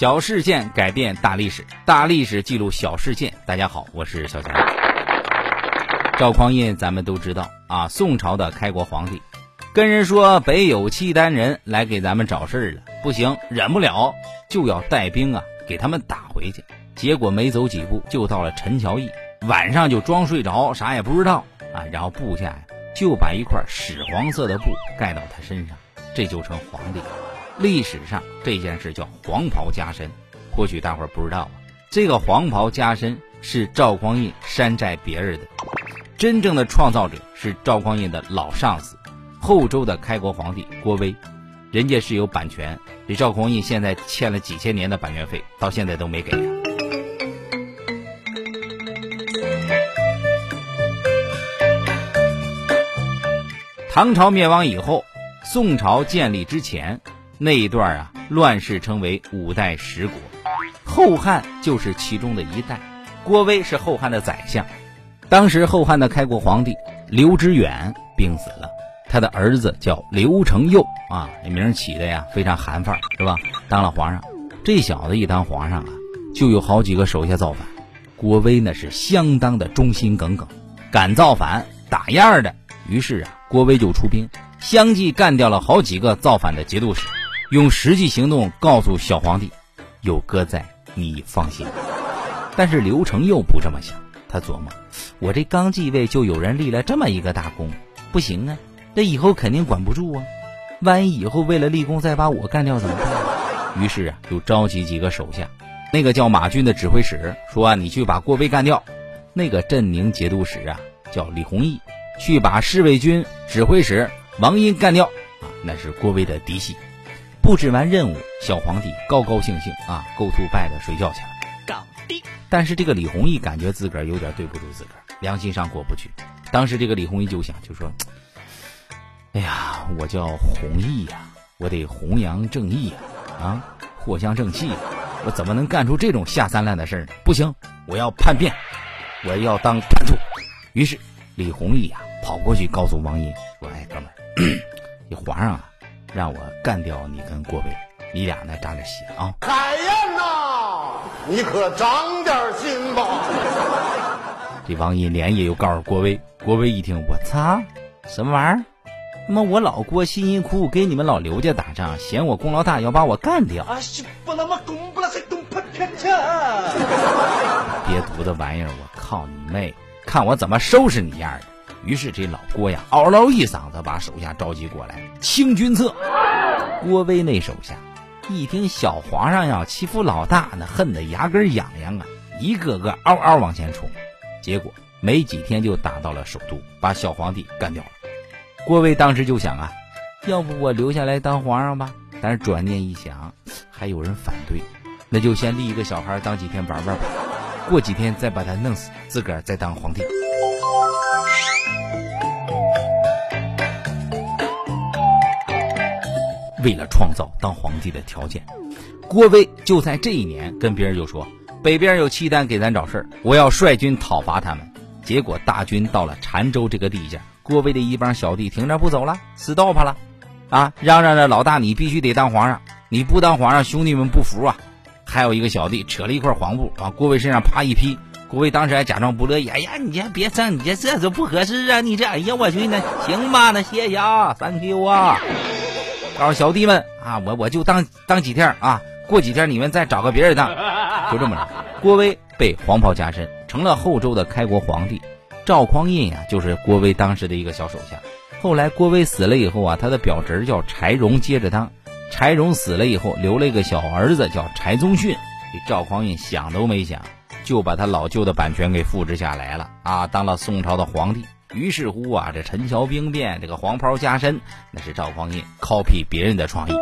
小事件改变大历史，大历史记录小事件。大家好，我是小强。赵匡胤，咱们都知道啊，宋朝的开国皇帝，跟人说北有契丹人来给咱们找事儿了，不行，忍不了，就要带兵啊给他们打回去。结果没走几步，就到了陈桥驿，晚上就装睡着，啥也不知道啊。然后部下呀就把一块屎黄色的布盖到他身上，这就成皇帝了。历史上这件事叫黄袍加身，或许大伙儿不知道啊。这个黄袍加身是赵匡胤山寨别人的，真正的创造者是赵匡胤的老上司，后周的开国皇帝郭威，人家是有版权，这赵匡胤现在欠了几千年的版权费，到现在都没给啊。唐朝灭亡以后，宋朝建立之前。那一段啊，乱世称为五代十国，后汉就是其中的一代。郭威是后汉的宰相，当时后汉的开国皇帝刘知远病死了，他的儿子叫刘承佑啊，这名起的呀非常韩范儿，是吧？当了皇上，这小子一当皇上啊，就有好几个手下造反。郭威呢是相当的忠心耿耿，敢造反打样的。于是啊，郭威就出兵，相继干掉了好几个造反的节度使。用实际行动告诉小皇帝，有哥在，你放心。但是刘承佑不这么想，他琢磨：我这刚继位就有人立了这么一个大功，不行啊，这以后肯定管不住啊。万一以后为了立功再把我干掉怎么办？于是啊，就召集几个手下，那个叫马军的指挥使说：“你去把郭威干掉。”那个镇宁节度使啊，叫李弘毅，去把侍卫军指挥使王殷干掉。啊，那是郭威的嫡系。布置完任务，小皇帝高高兴兴啊，go to bed 睡觉去了。搞定。但是这个李弘毅感觉自个儿有点对不住自个儿，良心上过不去。当时这个李弘毅就想，就说：“哎呀，我叫弘毅呀，我得弘扬正义呀，啊，藿香正气，我怎么能干出这种下三滥的事儿呢？不行，我要叛变，我要当叛徒。”于是李弘毅呀，跑过去告诉王英说：“哎，哥们儿，你皇上啊。”让我干掉你跟郭威，你俩呢长点心啊！海燕呐，你可长点心吧！这王一连夜又告诉郭威，郭威一听，我擦，什么玩意儿？他妈我老郭辛辛苦苦给你们老刘家打仗，嫌我功劳大，要把我干掉！别犊子玩意儿！我靠你妹！看我怎么收拾你样的！于是这老郭呀，嗷嗷一嗓子把手下召集过来，清君侧。郭威那手下一听小皇上要欺负老大，那恨得牙根痒痒啊，一个个嗷嗷往前冲。结果没几天就打到了首都，把小皇帝干掉了。郭威当时就想啊，要不我留下来当皇上吧？但是转念一想，还有人反对，那就先立一个小孩当几天玩玩吧，过几天再把他弄死，自个儿再当皇帝。为了创造当皇帝的条件，郭威就在这一年跟别人就说：“北边有契丹给咱找事儿，我要率军讨伐他们。”结果大军到了澶州这个地界，郭威的一帮小弟停着不走了，死倒怕了，啊，嚷嚷着老大你必须得当皇上，你不当皇上兄弟们不服啊！还有一个小弟扯了一块黄布往郭威身上啪一披，郭威当时还假装不乐意：“哎呀，你先别整，你这这这不合适啊！你这哎呀，我去那行吧，那谢谢啊，thank you 啊。”告诉小弟们啊，我我就当当几天啊，过几天你们再找个别人当，就这么着。郭威被黄袍加身，成了后周的开国皇帝。赵匡胤呀，就是郭威当时的一个小手下。后来郭威死了以后啊，他的表侄叫柴荣接着当。柴荣死了以后，留了一个小儿子叫柴宗训。这赵匡胤想都没想，就把他老舅的版权给复制下来了啊，当了宋朝的皇帝。于是乎啊，这陈桥兵变，这个黄袍加身，那是赵匡胤 copy 别人的创意。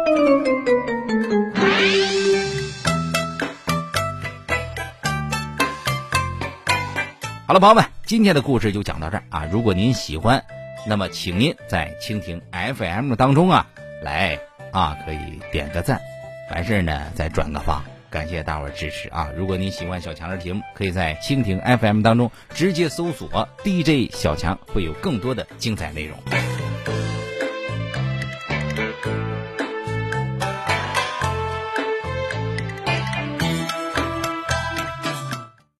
好了，朋友们，今天的故事就讲到这儿啊。如果您喜欢，那么请您在蜻蜓 FM 当中啊来啊，可以点个赞，完事儿呢再转个发。感谢大伙儿支持啊！如果您喜欢小强的节目，可以在蜻蜓 FM 当中直接搜索 DJ 小强，会有更多的精彩内容。